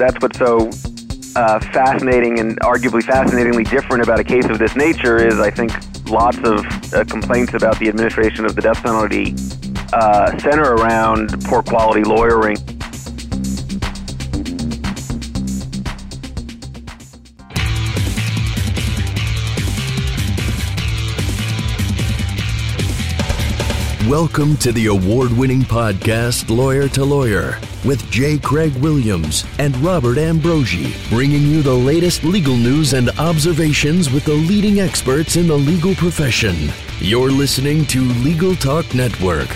that's what's so uh, fascinating and arguably fascinatingly different about a case of this nature is I think lots of uh, complaints about the administration of the death penalty uh, center around poor quality lawyering. Welcome to the award winning podcast, Lawyer to Lawyer, with J. Craig Williams and Robert Ambrogi, bringing you the latest legal news and observations with the leading experts in the legal profession. You're listening to Legal Talk Network.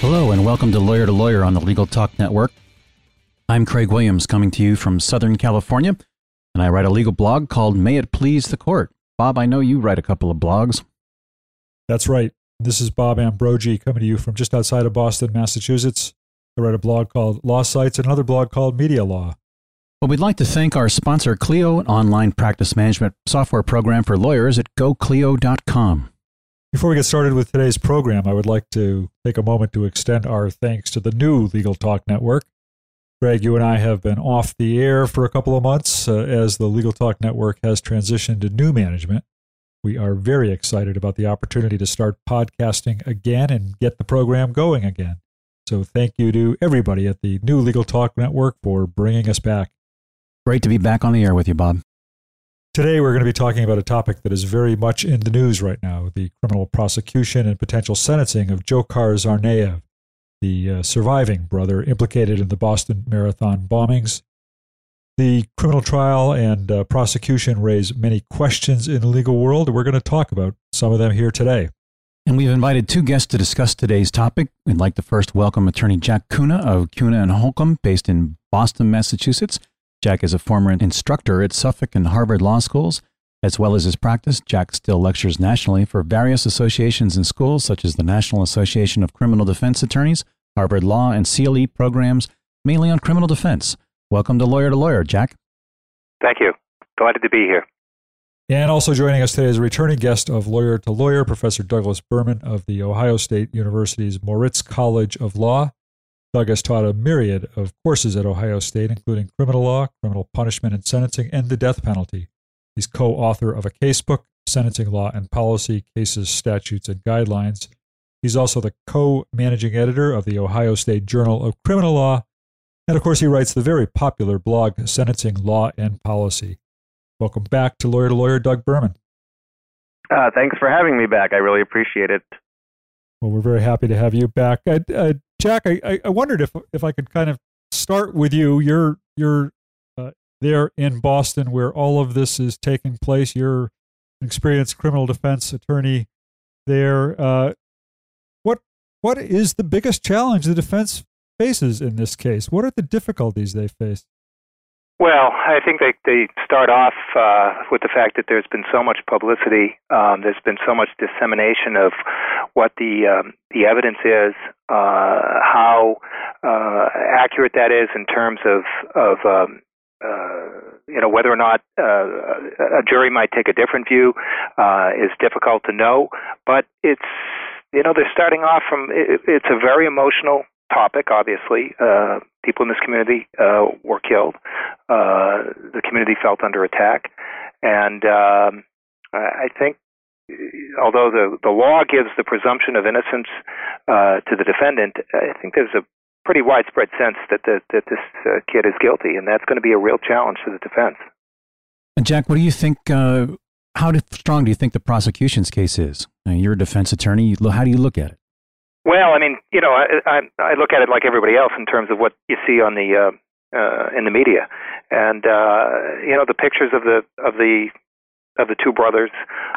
Hello, and welcome to Lawyer to Lawyer on the Legal Talk Network. I'm Craig Williams, coming to you from Southern California, and I write a legal blog called May It Please the Court. Bob, I know you write a couple of blogs. That's right. This is Bob Ambrogi coming to you from just outside of Boston, Massachusetts. I write a blog called Law Sites and another blog called Media Law. Well, we'd like to thank our sponsor, Clio, an online practice management software program for lawyers at goclio.com. Before we get started with today's program, I would like to take a moment to extend our thanks to the new Legal Talk Network. Greg, you and I have been off the air for a couple of months uh, as the Legal Talk Network has transitioned to new management. We are very excited about the opportunity to start podcasting again and get the program going again. So, thank you to everybody at the new Legal Talk Network for bringing us back. Great to be back on the air with you, Bob. Today, we're going to be talking about a topic that is very much in the news right now the criminal prosecution and potential sentencing of Dzhokhar Tsarnaev, the uh, surviving brother implicated in the Boston Marathon bombings. The criminal trial and uh, prosecution raise many questions in the legal world, we're going to talk about some of them here today. And we've invited two guests to discuss today's topic. We'd like to first welcome attorney Jack Cunha of Cunha and Holcomb, based in Boston, Massachusetts. Jack is a former instructor at Suffolk and Harvard Law Schools. As well as his practice, Jack still lectures nationally for various associations and schools, such as the National Association of Criminal Defense Attorneys, Harvard Law, and CLE programs, mainly on criminal defense. Welcome to Lawyer to Lawyer, Jack. Thank you. Delighted to be here. And also joining us today is a returning guest of Lawyer to Lawyer, Professor Douglas Berman of the Ohio State University's Moritz College of Law. Doug has taught a myriad of courses at Ohio State, including criminal law, criminal punishment and sentencing, and the death penalty. He's co author of a casebook, Sentencing Law and Policy Cases, Statutes, and Guidelines. He's also the co managing editor of the Ohio State Journal of Criminal Law and of course, he writes the very popular blog, Sentencing Law and Policy. Welcome back to Lawyer to Lawyer, Doug Berman. Uh, thanks for having me back. I really appreciate it. Well, we're very happy to have you back. Uh, uh, Jack, I, I wondered if if I could kind of start with you. You're you're uh, there in Boston where all of this is taking place. You're an experienced criminal defense attorney there. Uh, what what is the biggest challenge the defense faces in this case? What are the difficulties they face? Well, I think they they start off uh, with the fact that there's been so much publicity. Um, there's been so much dissemination of what the um, the evidence is, uh, how uh, accurate that is in terms of of um, uh, you know whether or not uh, a jury might take a different view uh, is difficult to know. But it's you know they're starting off from it, it's a very emotional topic, obviously. Uh, people in this community uh, were killed. Uh, the community felt under attack. And um, I think, although the, the law gives the presumption of innocence uh, to the defendant, I think there's a pretty widespread sense that, the, that this uh, kid is guilty, and that's going to be a real challenge to the defense. And Jack, what do you think? Uh, how strong do you think the prosecution's case is? you're a defense attorney. How do you look at it? Well, I mean, you know, I, I, I look at it like everybody else in terms of what you see on the uh, uh, in the media, and uh, you know, the pictures of the of the of the two brothers,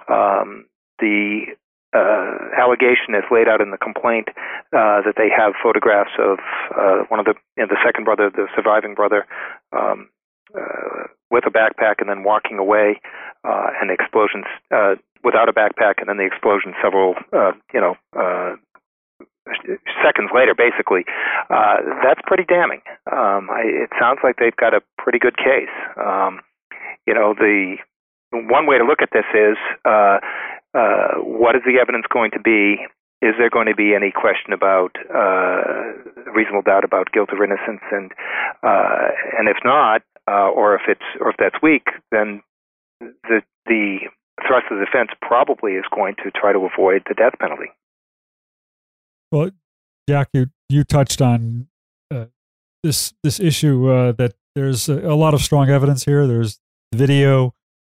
um, the uh, allegation is laid out in the complaint uh, that they have photographs of uh, one of the you know, the second brother, the surviving brother, um, uh, with a backpack and then walking away, uh, and explosions uh, without a backpack, and then the explosion several uh, you know uh, seconds later, basically, uh, that's pretty damning. Um, I, it sounds like they've got a pretty good case. Um, you know, the one way to look at this is uh, uh, what is the evidence going to be is there going to be any question about uh, reasonable doubt about guilt or innocence? And uh, and if not, uh, or if it's or if that's weak, then the the thrust of the defense probably is going to try to avoid the death penalty. Well, Jack, you you touched on uh, this this issue uh, that there's a, a, lot of strong evidence here. There's video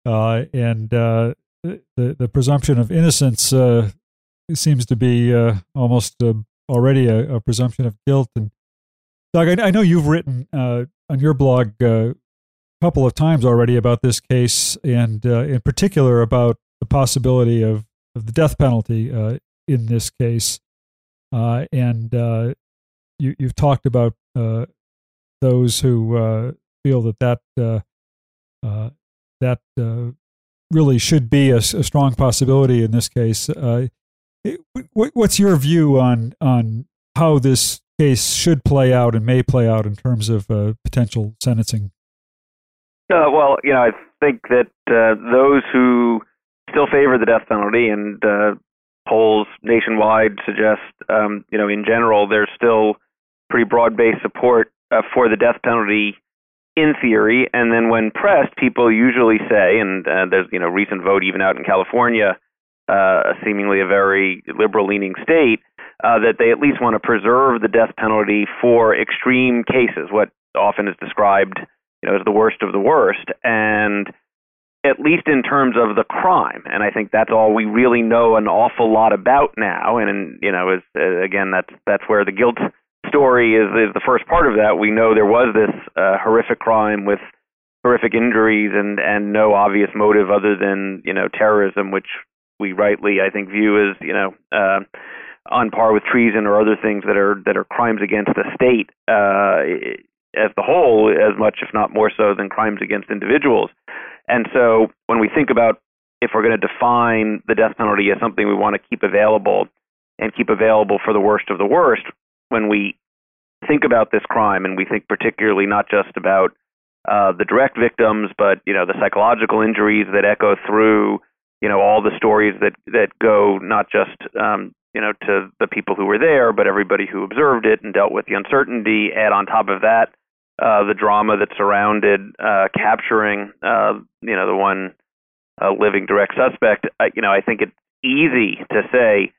uh, and uh, the the presumption of innocence uh, seems to be uh, almost already a, a, presumption of guilt. And Doug, I, I know you've written on your blog a couple of times already about this case, and in particular about the possibility of, of the death penalty in this case. And you, you've talked about uh, those who uh, feel that that uh, uh that uh, really should be a, a, strong possibility in this case. Uh, what's your view on on how this case should play out and may play out in terms of potential sentencing? well, you know, I think that those who still favor the death penalty and polls nationwide suggest, um, you know, in general, there's still pretty broad based support uh, for the death penalty in theory. And then when pressed, people usually say, and uh, there's you know recent vote even out in California, uh, seemingly a very liberal leaning state, uh, that they at least want to preserve the death penalty for extreme cases, what often is described you know as the worst of the worst, and at least in terms of the crime. And I think that's all we really know an awful lot about now. And, you know, is uh, again that's that's where the guilt story is, is the first part of that. We know there was this uh, horrific crime with horrific injuries and, and no obvious motive other than, you know, terrorism, which we rightly, I think, view as, you know, uh, on par with treason or other things that are that are crimes against the state uh, as the whole, as much, if not more so, than crimes against individuals. And so, when we think about if we're going to define the death penalty as something we want to keep available and keep available for the worst of the worst, when we think about this crime, and we think particularly not just about uh, the direct victims, but you know the psychological injuries that echo through, you know all the stories that that go not just um, you know to the people who were there, but everybody who observed it and dealt with the uncertainty. Add on top of that uh, the drama that surrounded uh, capturing uh, you know the one uh, living direct suspect. I, you know I think it's easy to say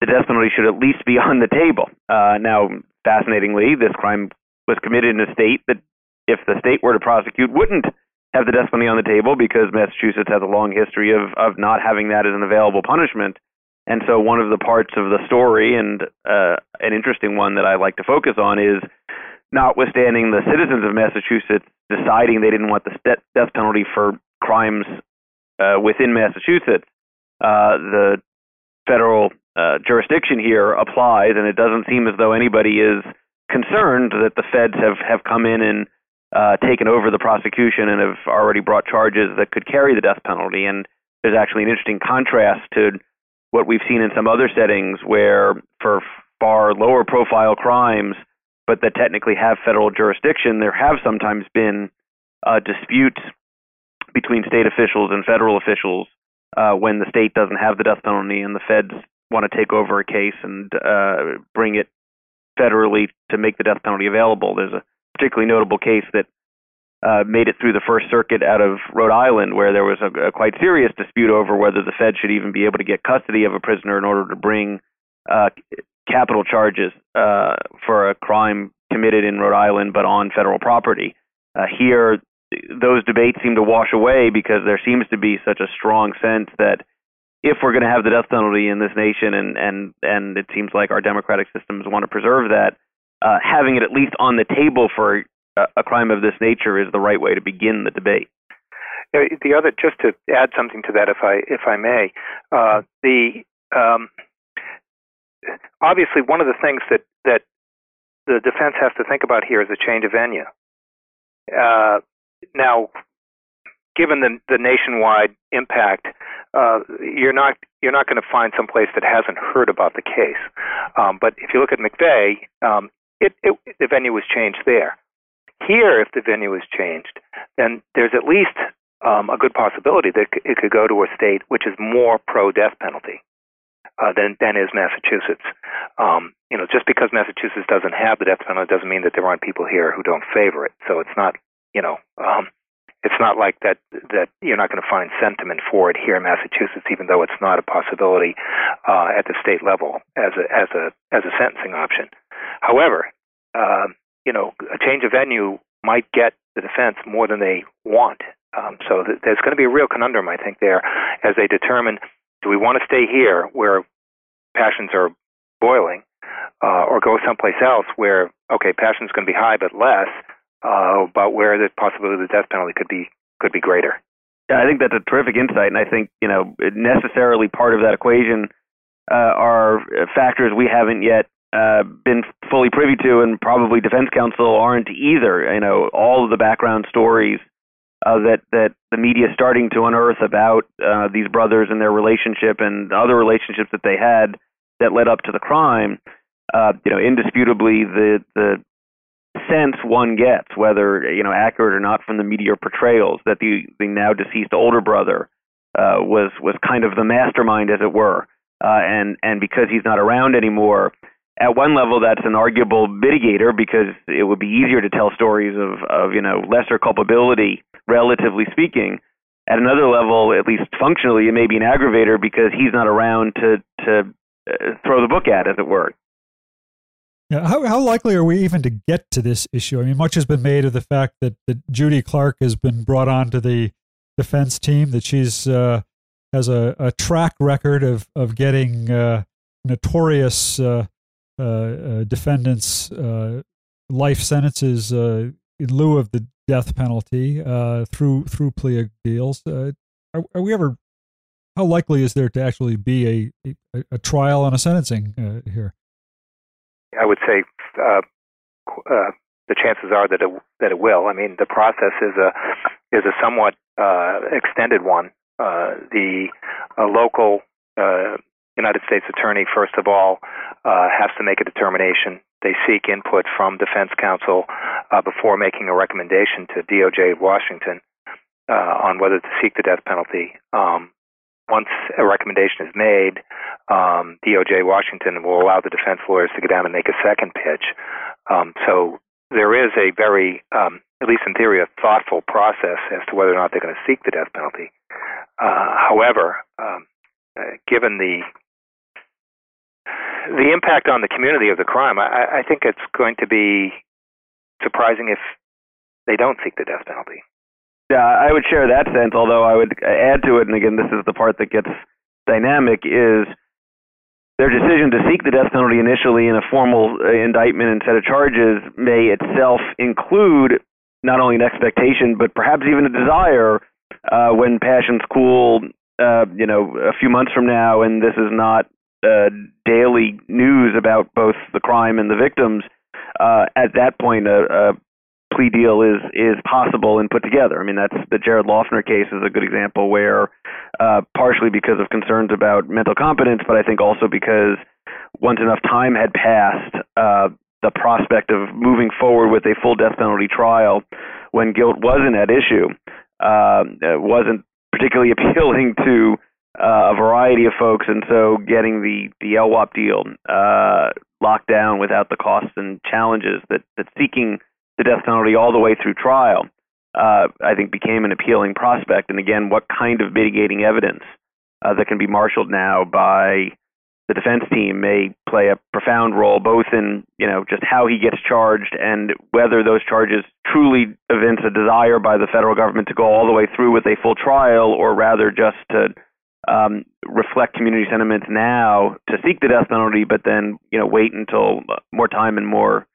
the death penalty should at least be on the table. Uh, now, fascinatingly, this crime was committed in a state that, if the state were to prosecute, wouldn't have the death penalty on the table because Massachusetts has a long history of, of not having that as an available punishment. And so, one of the parts of the story, and uh, an interesting one that I like to focus on, is notwithstanding the citizens of Massachusetts deciding they didn't want the death penalty for crimes uh, within Massachusetts, uh, the federal uh, jurisdiction here applies, and it doesn't seem as though anybody is concerned that the feds have, have come in and uh, taken over the prosecution and have already brought charges that could carry the death penalty. And there's actually an interesting contrast to what we've seen in some other settings where, for far lower profile crimes, but that technically have federal jurisdiction, there have sometimes been uh, disputes between state officials and federal officials uh, when the state doesn't have the death penalty and the feds want to take over a case and uh, bring it federally to make the death penalty available. There's a particularly notable case that uh, made it through the First Circuit out of Rhode Island, where there was a, a, quite serious dispute over whether the Fed should even be able to get custody of a prisoner in order to bring uh, capital charges uh, for a crime committed in Rhode Island but on federal property. Uh, here, those debates seem to wash away because there seems to be such a strong sense that if we're going to have the death penalty in this nation, and and and it seems like our democratic systems want to preserve that, uh, having it at least on the table for a, a crime of this nature is the right way to begin the debate. The other, just to add something to that, if I if I may, uh, the um, obviously one of the things that that the defense has to think about here is a change of venue. Uh, now, given the, the nationwide impact, uh, you're not you're not going to find some place that hasn't heard about the case. Um, but if you look at McVeigh, um, it, it, the venue was changed there. Here, if the venue is changed, then there's at least um, a good possibility that it could go to a state which is more pro death penalty. Uh, than than is Massachusetts. Um, you know, just because Massachusetts doesn't have the death penalty doesn't mean that there aren't people here who don't favor it. So it's not, you know, um, it's not like that that you're not going to find sentiment for it here in Massachusetts, even though it's not a possibility uh, at the state level as a as a as a sentencing option. However, uh, you know, a change of venue might get the defense more than they want. Um, so th- there's going to be a real conundrum, I think, there as they determine do we want to stay here where passions are boiling, uh, or go someplace else where okay, passion's going to be high but less, uh, but where the possibility of the death penalty could be could be greater. Yeah, I think that's a terrific insight, and I think you know necessarily part of that equation uh, are factors we haven't yet uh, been fully privy to, and probably defense counsel aren't either. You know, all of the background stories uh, that that the media is starting to unearth about uh, these brothers and their relationship and other relationships that they had that led up to the crime. Uh, you know, indisputably the the sense one gets, whether you know accurate or not from the media portrayals, that the the now deceased older brother uh, was was kind of the mastermind, as it were, uh, and and because he's not around anymore. At one level, that's an arguable mitigator because it would be easier to tell stories of, of you know lesser culpability, relatively speaking. At another level, at least functionally, it may be an aggravator because he's not around to to uh, throw the book at, as it were. How, how likely are we even to get to this issue? I mean, much has been made of the fact that, that Judy Clarke has been brought on to the defense team, that she's uh, has a, a track record of, of getting uh, notorious uh defendants life sentences in lieu of the death penalty through through plea deals. Are, are, we ever? How likely is there to actually be a, a, a trial and a sentencing here? I would say uh, uh, the chances are that it that it will. I mean, the process is a is a somewhat uh, extended one. Uh, the local uh, United States Attorney, first of all, uh, has to make a determination. They seek input from defense counsel before making a recommendation to DOJ of Washington on whether to seek the death penalty. Um, once a recommendation is made, um, DOJ Washington will allow the defense lawyers to go down and make a second pitch. Um, so there is a very, um, at least in theory, a thoughtful process as to whether or not they're going to seek the death penalty. Uh, however, um, uh, given the the impact on the community of the crime, I, I think it's going to be surprising if they don't seek the death penalty. Yeah, I would share that sense, although I would add to it, and again, this is the part that gets dynamic, is their decision to seek the death penalty initially in a formal uh, indictment and set of charges may itself include not only an expectation, but perhaps even a desire uh, when passions cool, uh, you know, a few months from now, and this is not uh, daily news about both the crime and the victims. Uh, at that point, a, a plea deal is is possible and put together. I mean, that's the Jared Loughner case is a good example where, uh, partially because of concerns about mental competence, but I think also because once enough time had passed, uh, the prospect of moving forward with a full death penalty trial when guilt wasn't at issue uh, wasn't particularly appealing to uh, a variety of folks, and so getting the the LWOP deal uh, locked down without the costs and challenges that that seeking the death penalty all the way through trial, uh, I think became an appealing prospect. And again, what kind of mitigating evidence uh, that can be marshaled now by the defense team may play a profound role, both in you know just how he gets charged and whether those charges truly evince a desire by the federal government to go all the way through with a full trial, or rather just to um, reflect community sentiments now to seek the death penalty, but then you know wait until more time and more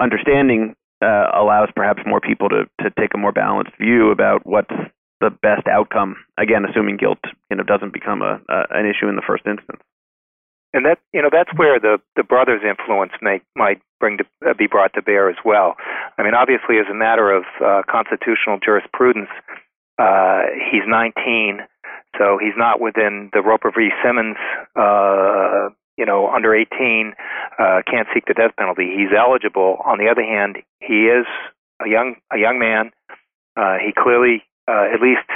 understanding uh, allows perhaps more people to, to take a more balanced view about what's the best outcome. Again, assuming guilt you know doesn't become a, a an issue in the first instance. And that you know that's where the the brother's influence may might bring to uh, be brought to bear as well. I mean, obviously, as a matter of uh, constitutional jurisprudence, uh, he's 19, so he's not within the Roper v. Simmons uh, you know, under 18 uh, can't seek the death penalty. He's eligible. On the other hand, he is a young a young man. Uh, he clearly, uh, at least,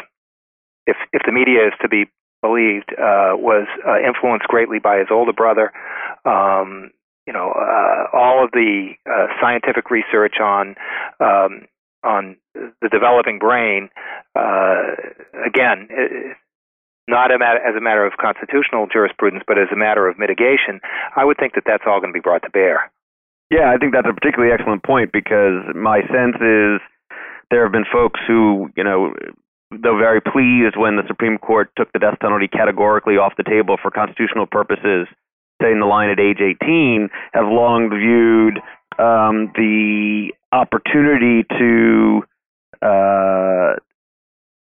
if if the media is to be believed uh, was uh, influenced greatly by his older brother. Um, you know, uh, all of the uh, scientific research on um, on the developing brain. Uh, again, not as a matter of constitutional jurisprudence, but as a matter of mitigation. I would think that that's all going to be brought to bear. Yeah, I think that's a particularly excellent point because my sense is there have been folks who, you know, though very pleased when the Supreme Court took the death penalty categorically off the table for constitutional purposes, setting the line at age 18, have long viewed um, the opportunity to uh,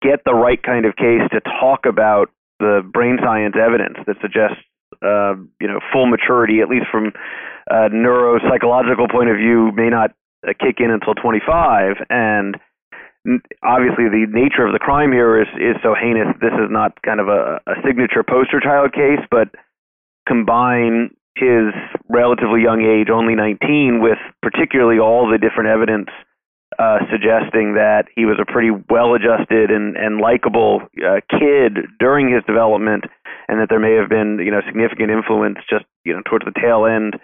get the right kind of case to talk about the brain science evidence that suggests, uh, you know, full maturity, at least from a neuropsychological point of view, may not uh, kick in until 25, and obviously the nature of the crime here is is so heinous. This is not kind of a, a signature poster child case, but combine his relatively young age, only 19, with particularly all the different evidence uh, suggesting that he was a pretty well-adjusted and, and likable uh, kid during his development, and that there may have been you know significant influence just you know towards the tail end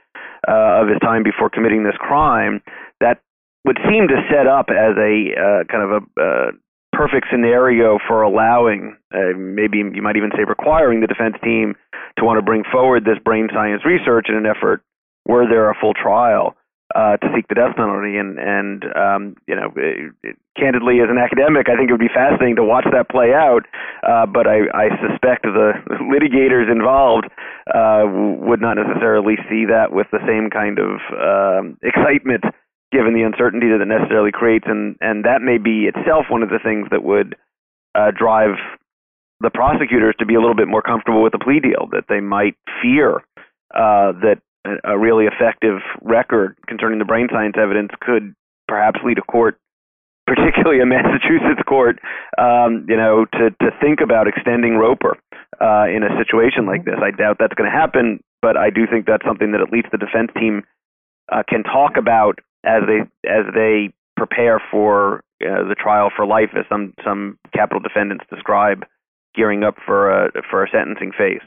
uh, of his time before committing this crime. That would seem to set up as a uh, kind of a uh, perfect scenario for allowing, uh, maybe you might even say requiring the defense team to want to bring forward this brain science research in an effort, were there a full trial, uh, to seek the death penalty. And, and um, you know, it, it, candidly, as an academic, I think it would be fascinating to watch that play out. Uh, but I, I suspect the litigators involved uh, would not necessarily see that with the same kind of um, excitement given the uncertainty that it necessarily creates, and and that may be itself one of the things that would uh, drive the prosecutors to be a little bit more comfortable with the plea deal, that they might fear uh, that a really effective record concerning the brain science evidence could perhaps lead a court, particularly a Massachusetts court, um, you know, to to think about extending Roper uh, in a situation like this. I doubt that's going to happen, but I do think that's something that at least the defense team uh, can talk about as they as they prepare for uh, the trial for life, as some some capital defendants describe, gearing up for a for a sentencing phase.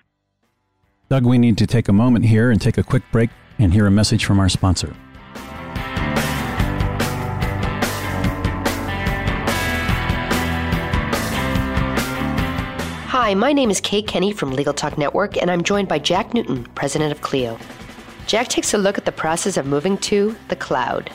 Doug, we need to take a moment here and take a quick break and hear a message from our sponsor. Hi, my name is Kate Kenny from Legal Talk Network, and I'm joined by Jack Newton, president of Clio. Jack takes a look at the process of moving to the cloud.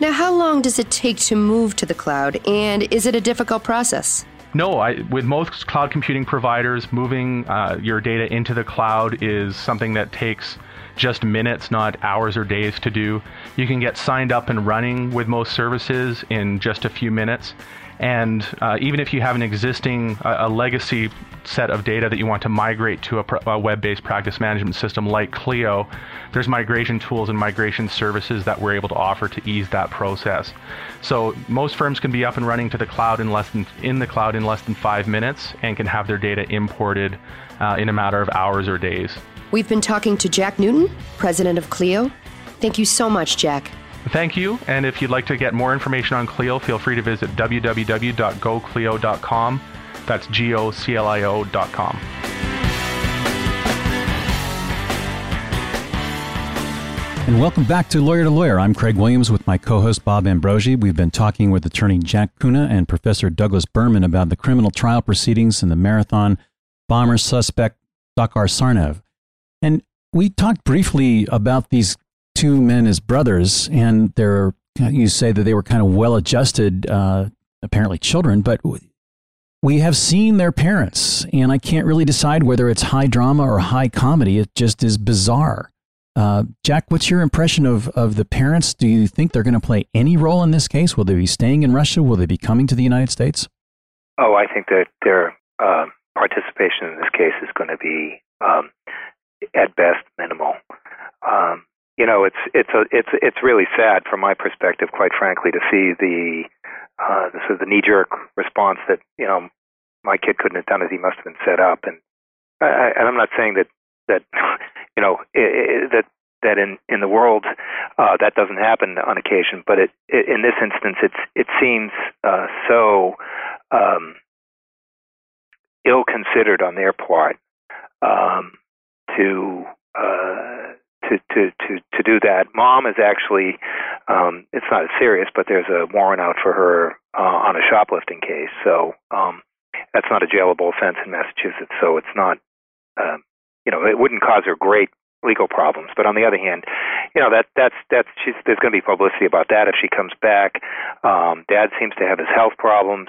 Now, how long does it take to move to the cloud, and is it a difficult process? No, I, with most cloud computing providers, moving uh, your data into the cloud is something that takes just minutes, not hours or days to do. You can get signed up and running with most services in just a few minutes. And uh, even if you have an existing, uh, a legacy set of data that you want to migrate to a, pr- a web based practice management system like Clio, there's migration tools and migration services that we're able to offer to ease that process. So most firms can be up and running to the cloud in less than in the cloud in less than five minutes and can have their data imported uh, in a matter of hours or days. We've been talking to Jack Newton, president of Clio. Thank you so much, Jack. Thank you. And if you'd like to get more information on Clio, feel free to visit www.goclio.com. That's G O C L I O.com. And welcome back to Lawyer to Lawyer. I'm Craig Williams with my co host Bob Ambrogi. We've been talking with attorney Jack Cunha and Professor Douglas Berman about the criminal trial proceedings in the marathon bomber suspect Dzhokhar Tsarnaev. And we talked briefly about these two men as brothers, and they're you say that they were kind of well adjusted, uh, apparently children, but we have seen their parents, and I can't really decide whether it's high drama or high comedy. It just is bizarre. Uh, Jack, what's your impression of, of the parents? Do you think they're going to play any role in this case? Will they be staying in Russia? Will they be coming to the United States? Oh, I think that their uh, participation in this case is going to be, um, at best, minimal. Um, you know, it's it's a, it's it's really sad from my perspective, quite frankly, to see the uh, sort of the knee jerk response that you know my kid couldn't have done it; he must have been set up. And I, and I'm not saying that that you know it, it, that that in in the world uh, that doesn't happen on occasion, but it, it in this instance it's it seems uh, so um, ill considered on their part um, to uh, to, to, to, to do that. Mom is actually, um, it's not as serious, but there's a warrant out for her uh, on a shoplifting case. So um, that's not a jailable offense in Massachusetts. So it's not, um, you know, it wouldn't cause her great legal problems. But on the other hand, you know that that's that's she's, there's going to be publicity about that if she comes back. Um, Dad seems to have his health problems.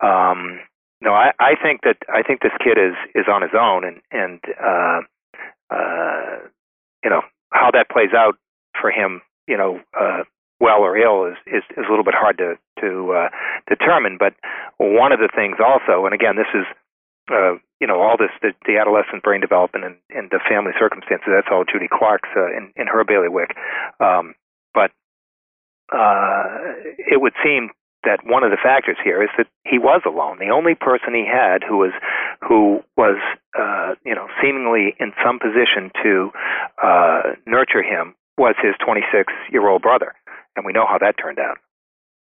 Um, no, I, I think that I think this kid is is on his own, and and uh, uh, you know how that plays out for him, you know, uh, well or ill is, is is a little bit hard to to uh, determine. But one of the things also, and again, this is uh, you know all this the, the adolescent brain development and, and the family circumstances. That's all Judy Clarke's uh, in in her bailiwick. Um, but uh, it would seem that one of the factors here is that he was alone. The only person he had who was who was uh, you know seemingly in some position to uh, nurture him was his 26 year old brother, and we know how that turned out.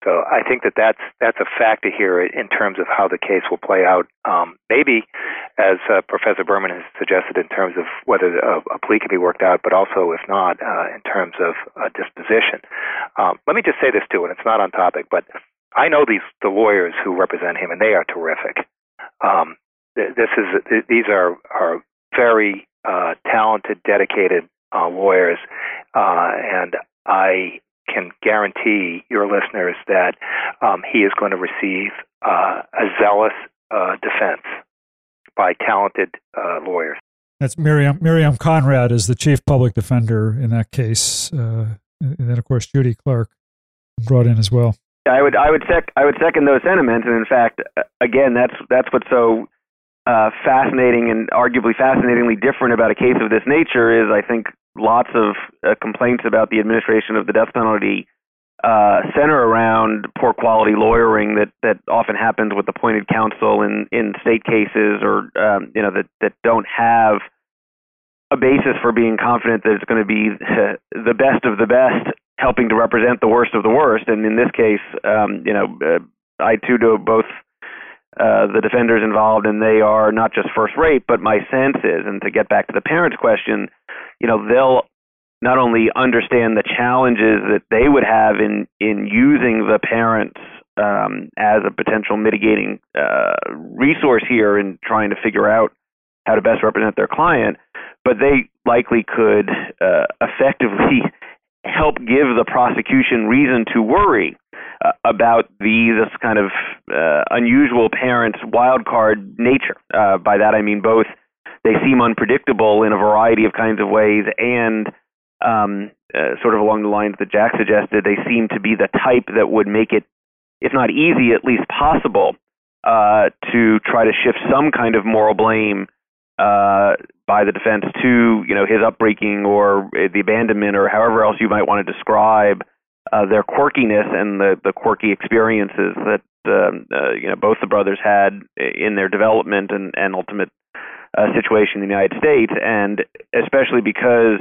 So I think that that's that's a factor here in terms of how the case will play out. Um, maybe, as uh, Professor Berman has suggested, in terms of whether a, a plea can be worked out, but also if not, uh, in terms of uh, disposition. Um, let me just say this too, and it's not on topic, but I know these the lawyers who represent him, and they are terrific. Um, this is these are are very uh, talented, dedicated uh, lawyers, uh, and I can guarantee your listeners that um, he is going to receive uh, a zealous uh, defense by talented uh, lawyers. That's Miriam. Miriam Conrad is the chief public defender in that case, and then of course Judy Clarke brought in as well. I would I would sec I would second those sentiments, and in fact, again, that's that's what's so uh, fascinating and arguably fascinatingly different about a case of this nature is I think lots of uh, complaints about the administration of the death penalty uh, center around poor quality lawyering that that often happens with appointed counsel in in state cases or um, you know that that don't have a basis for being confident that it's going to be the best of the best helping to represent the worst of the worst. And in this case, um, you know, uh, I too do both uh, the defenders involved, and they are not just first rate, but my sense is, and to get back to the parents' question, you know, they'll not only understand the challenges that they would have in in using the parents um, as a potential mitigating uh, resource here in trying to figure out how to best represent their client, but they likely could uh, effectively help give the prosecution reason to worry uh, about the this kind of uh, unusual parents wild card nature. Uh, by that I mean both they seem unpredictable in a variety of kinds of ways and um, uh, sort of along the lines that Jack suggested, they seem to be the type that would make it, if not easy, at least possible uh, to try to shift some kind of moral blame uh, by the defense to you know his upbreaking or the abandonment or however else you might want to describe uh, their quirkiness and the the quirky experiences that um, uh, you know both the brothers had in their development and and ultimate uh, situation in the United States, and especially because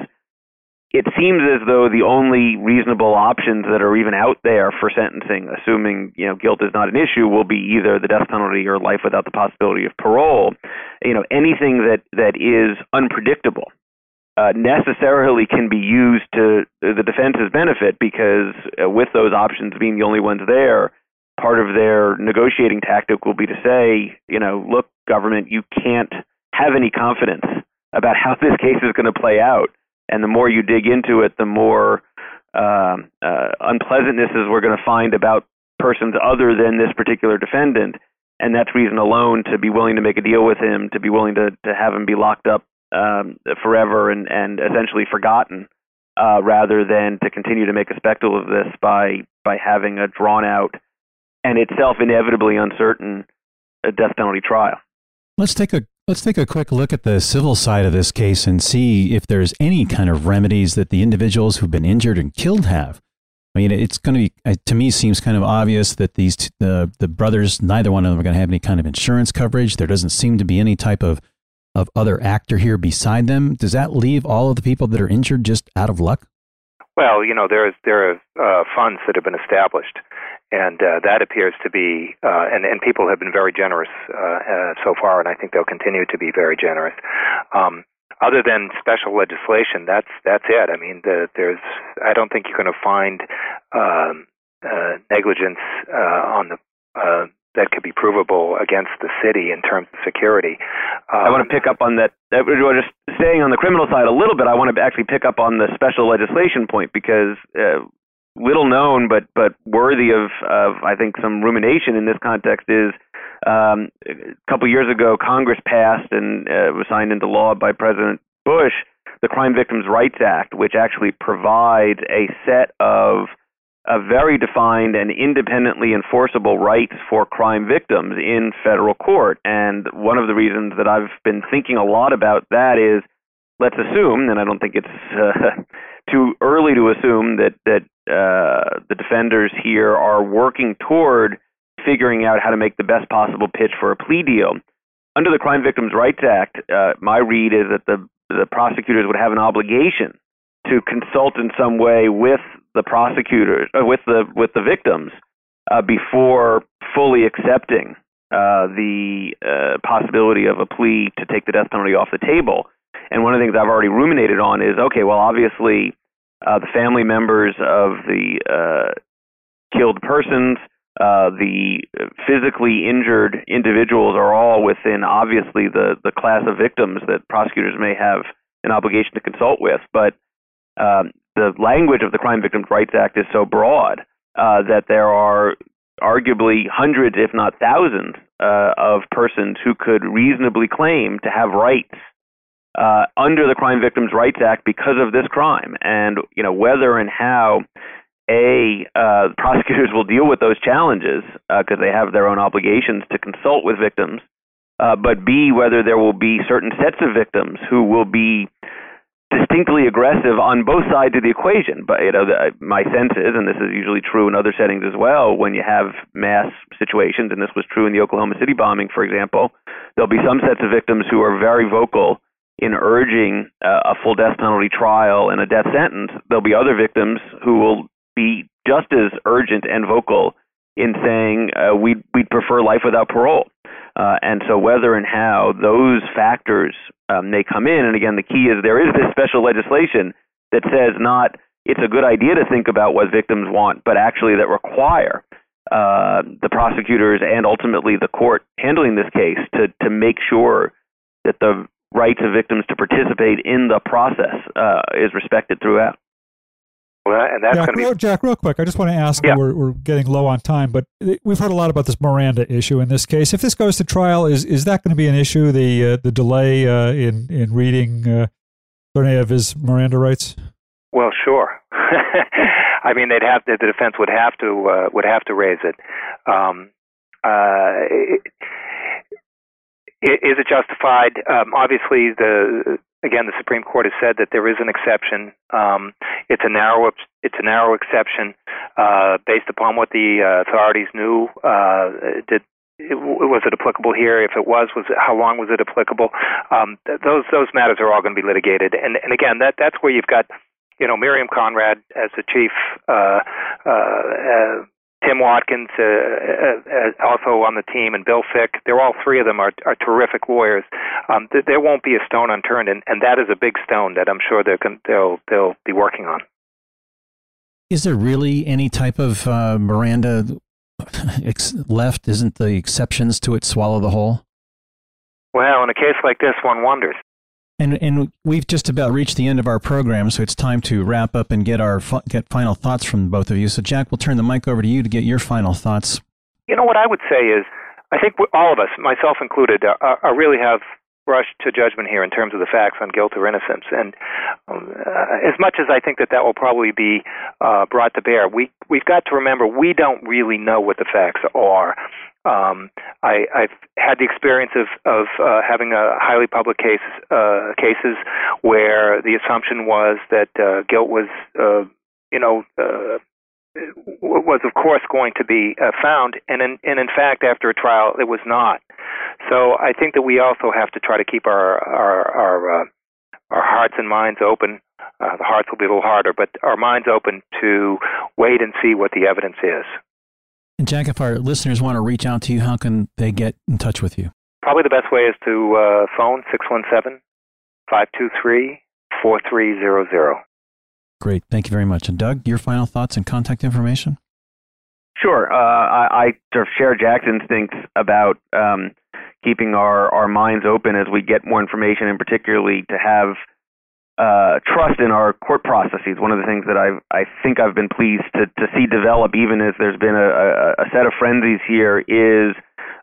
it seems as though the only reasonable options that are even out there for sentencing, assuming you know guilt is not an issue, will be either the death penalty or life without the possibility of parole. You know, anything that that is unpredictable uh, necessarily can be used to the defense's benefit because uh, with those options being the only ones there, part of their negotiating tactic will be to say, you know, look, government, you can't have any confidence about how this case is going to play out and the more you dig into it, the more uh, uh, unpleasantnesses we're going to find about persons other than this particular defendant, and that's reason alone to be willing to make a deal with him, to be willing to to have him be locked up um, forever and and essentially forgotten, uh, rather than to continue to make a spectacle of this by by having a drawn out and itself inevitably uncertain uh, death penalty trial. Let's take a let's take a quick look at the civil side of this case and see if there's any kind of remedies that the individuals who've been injured and killed have. I mean, it's going to be to me seems kind of obvious that these the the brothers, neither one of them are going to have any kind of insurance coverage. There doesn't seem to be any type of of other actor here beside them. Does that leave all of the people that are injured just out of luck? Well, you know, there's there are uh, funds that have been established, and uh, that appears to be uh, and and people have been very generous uh, uh, so far, and I think they'll continue to be very generous. Um, other than special legislation, that's that's it. I mean, the, there's I don't think you're going to find um, uh, negligence uh, on the uh, that could be provable against the city in terms of security. Um, I want to pick up on that. Just staying on the criminal side a little bit, I want to actually pick up on the special legislation point because uh, little known, but but worthy of of I think some rumination in this context is. Um, a couple years ago, Congress passed and uh, was signed into law by President Bush the Crime Victims' Rights Act, which actually provides a set of a very defined and independently enforceable rights for crime victims in federal court. And one of the reasons that I've been thinking a lot about that is let's assume, and I don't think it's uh, too early to assume that that uh, the defenders here are working toward figuring out how to make the best possible pitch for a plea deal. Under the Crime Victims' Rights Act, uh, my read is that the the prosecutors would have an obligation to consult in some way with the prosecutors, uh, with the with the victims, uh, before fully accepting uh, the uh, possibility of a plea to take the death penalty off the table. And one of the things I've already ruminated on is okay, well, obviously, uh, the family members of the uh, killed persons, the physically injured individuals are all within obviously the the class of victims that prosecutors may have an obligation to consult with, but um, the language of the Crime Victims' Rights Act is so broad uh, that there are arguably hundreds, if not thousands, uh, of persons who could reasonably claim to have rights uh, under the Crime Victims' Rights Act because of this crime. And you know whether and how a uh, prosecutors will deal with those challenges because uh, they have their own obligations to consult with victims. Uh, but B, whether there will be certain sets of victims who will be distinctly aggressive on both sides of the equation. But you know, the, my sense is, and this is usually true in other settings as well, when you have mass situations, and this was true in the Oklahoma City bombing, for example, there'll be some sets of victims who are very vocal in urging uh, a full death penalty trial and a death sentence. There'll be other victims who will be just as urgent and vocal in saying uh, we'd, we'd prefer life without parole. Uh, and so, whether and how those factors um, may come in, and again, the key is there is this special legislation that says not it's a good idea to think about what victims want, but actually that require uh, the prosecutors and ultimately the court handling this case to to make sure that the rights of victims to participate in the process uh, is respected throughout. Well, and that's Jack, going to be Jack. Real quick, I just want to ask. Yeah. We're, we're getting low on time, but we've heard a lot about this Miranda issue in this case. If this goes to trial, is is that going to be an issue? The uh, the delay uh, in in reading uh, any of his Miranda rights. Well, sure. I mean, they'd have the defense would have to uh, would have to raise it. Um, uh, is it justified? Um, obviously, the again, the Supreme Court has said that there is an exception. Um, it's a narrow it's a narrow exception uh, based upon what the uh, authorities knew. Uh, did was it applicable here? If it was, was it, how long was it applicable? Um, th- those those matters are all going to be litigated. And and again, that that's where you've got you know Miriam Conrad as the chief uh, uh, uh, Tim Watkins, uh, uh, uh, also on the team, and Bill Fick. They're all three of them are, are terrific lawyers. Um, th- there won't be a stone unturned, and, and that is a big stone that I'm sure they're con- they'll they'll be working on. Is there really any type of uh, Miranda ex- left? Isn't the exceptions to it swallow the whole? Well, in a case like this, one wonders. And and we've just about reached the end of our program, so it's time to wrap up and get our get final thoughts from both of you. So Jack, we'll turn the mic over to you to get your final thoughts. You know what I would say is, I think all of us, myself included, uh, uh, really have rushed to judgment here in terms of the facts on guilt or innocence. And um, uh, as much as I think that that will probably be uh, brought to bear, we we've got to remember we don't really know what the facts are. Um, I, I've had the experience of, of uh, having a highly public case uh, cases where the assumption was that uh, guilt was, uh, you know, uh, was of course going to be uh, found, and in, and in fact, after a trial, it was not. So I think that we also have to try to keep our our our, uh, our hearts and minds open. Uh, the hearts will be a little harder, but our minds open to wait and see what the evidence is. And Jack, if our listeners want to reach out to you, how can they get in touch with you? Probably the best way is to uh, phone 617 523 4300. Great. Thank you very much. And Doug, your final thoughts and contact information? Sure. Uh, I, I sort of share Jack's instincts about um, keeping our, our minds open as we get more information, and particularly to have uh, trust in our court processes. One of the things that I I think I've been pleased to, to see develop, even as there's been a, a, a set of frenzies here, is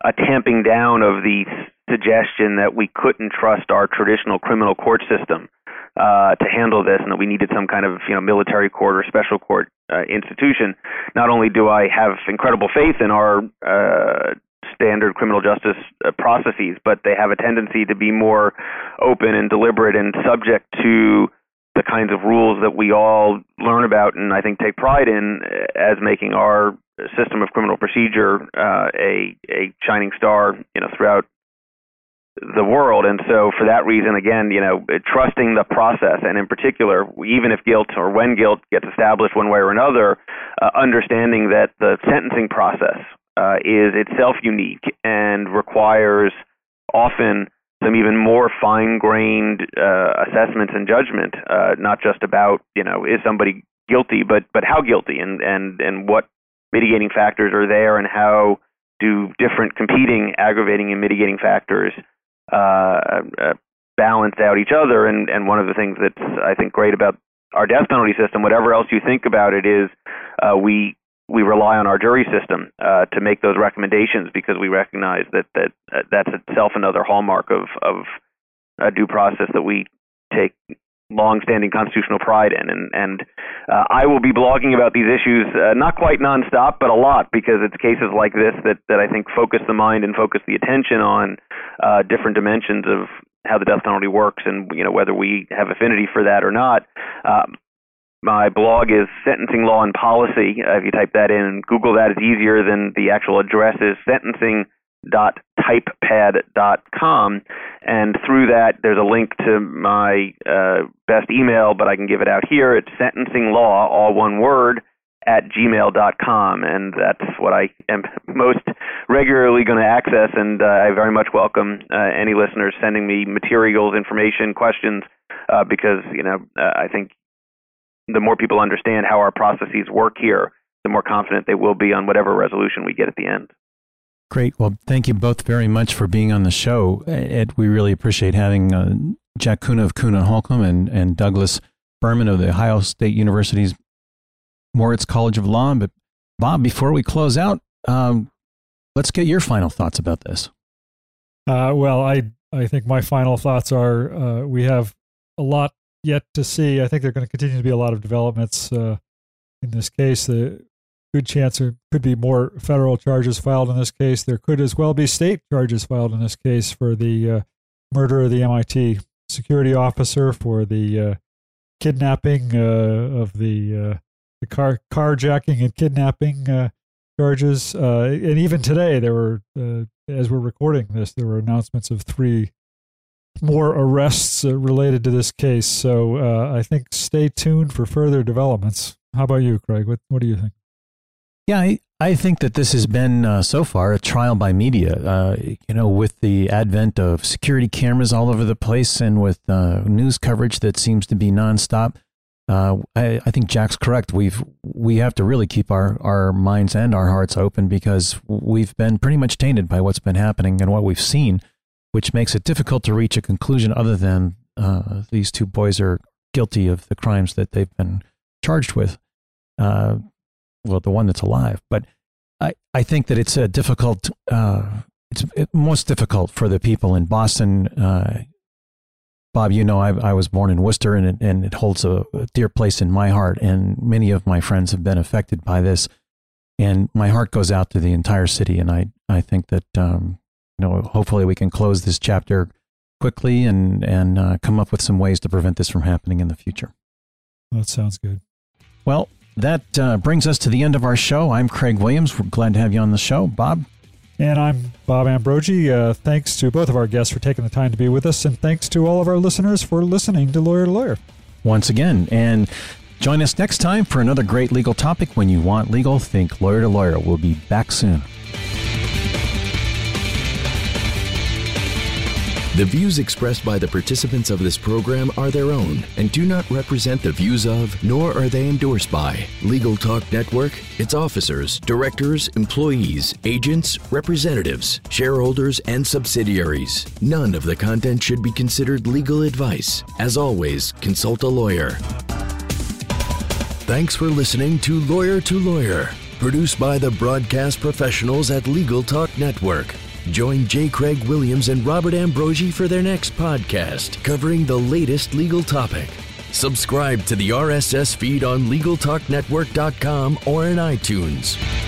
a tamping down of the suggestion that we couldn't trust our traditional criminal court system uh, to handle this, and that we needed some kind of you know military court or special court uh, institution. Not only do I have incredible faith in our uh, standard criminal justice uh, processes, but they have a tendency to be more open and deliberate and subject to the kinds of rules that we all learn about and I think take pride in uh, as making our system of criminal procedure uh, a a shining star, you know, throughout the world. And so, for that reason, again, you know, trusting the process, and in particular, even if guilt or when guilt gets established one way or another, uh, understanding that the sentencing process uh, is itself unique and requires often some even more fine-grained uh, assessments and judgment, uh, not just about you know is somebody guilty, but but how guilty and and and what mitigating factors are there, and how do different competing aggravating and mitigating factors uh, uh, balance out each other. And and one of the things that's I think great about our death penalty system, whatever else you think about it, is uh, we we rely on our jury system uh, to make those recommendations because we recognize that that uh, that's itself another hallmark of of a due process that we take long-standing constitutional pride in. And and uh, I will be blogging about these issues uh, not quite nonstop, but a lot because it's cases like this that that I think focus the mind and focus the attention on uh, different dimensions of how the death penalty works and you know whether we have affinity for that or not. Um, my blog is Sentencing Law and Policy. Uh, if you type that in and Google that, it's easier than the actual address is sentencing.typepad.com. And through that, there's a link to my uh, best email, but I can give it out here. It's sentencinglaw, all one word, at gmail.com. And that's what I am most regularly going to access. And uh, I very much welcome uh, any listeners sending me materials, information, questions. Uh, because you know, uh, I think the more people understand how our processes work here, the more confident they will be on whatever resolution we get at the end. Great. Well, thank you both very much for being on the show. Ed, we really appreciate having uh, Jack Cunha of Cunha Holcomb and, and Douglas Berman of the Ohio State University's Moritz College of Law. But Bob, before we close out, um, let's get your final thoughts about this. Uh, well, I I think my final thoughts are uh, we have a lot yet to see. I think there are going to continue to be a lot of developments uh, in this case. The good chance there could be more federal charges filed in this case. There could as well be state charges filed in this case for the uh, murder of the MIT security officer, for the uh, kidnapping uh, of the uh, the car carjacking and kidnapping uh, charges. and even today, there were, as we're recording this, there were announcements of three more arrests uh, related to this case. So uh, I think stay tuned for further developments. How about you, Craig? What What do you think? Yeah, I, I think that this has been uh, so far a trial by media. Uh, you know, with the advent of security cameras all over the place and with uh, news coverage that seems to be nonstop. Uh, I, I think Jack's correct. We've we have to really keep our, our minds and our hearts open because we've been pretty much tainted by what's been happening and what we've seen which makes it difficult to reach a conclusion other than uh, these two boys are guilty of the crimes that they've been charged with. Uh, well, the one that's alive, but I, I think that it's a difficult. Uh, it's it, most difficult for the people in Boston. Uh, Bob, you know, I, I was born in Worcester, and it, and it holds a, a dear place in my heart. And many of my friends have been affected by this, and my heart goes out to the entire city. And I I think that um, you know, hopefully we can close this chapter quickly and and uh, come up with some ways to prevent this from happening in the future. That sounds good. Well, that uh, brings us to the end of our show. I'm Craig Williams. We're glad to have you on the show, Bob. And I'm Bob Ambrogi. Uh, thanks to both of our guests for taking the time to be with us, and thanks to all of our listeners for listening to Lawyer to Lawyer. Once again, and Join us next time for another great legal topic. When you want legal, think lawyer to lawyer. We'll be back soon. The views expressed by the participants of this program are their own and do not represent the views of, nor are they endorsed by, Legal Talk Network, its officers, directors, employees, agents, representatives, shareholders, and subsidiaries. None of the content should be considered legal advice. As always, consult a lawyer. Thanks for listening to Lawyer to Lawyer, produced by the broadcast professionals at Legal Talk Network. Join J. Craig Williams and Robert Ambrogi for their next podcast covering the latest legal topic. Subscribe to the RSS feed on LegalTalkNetwork.com or in iTunes.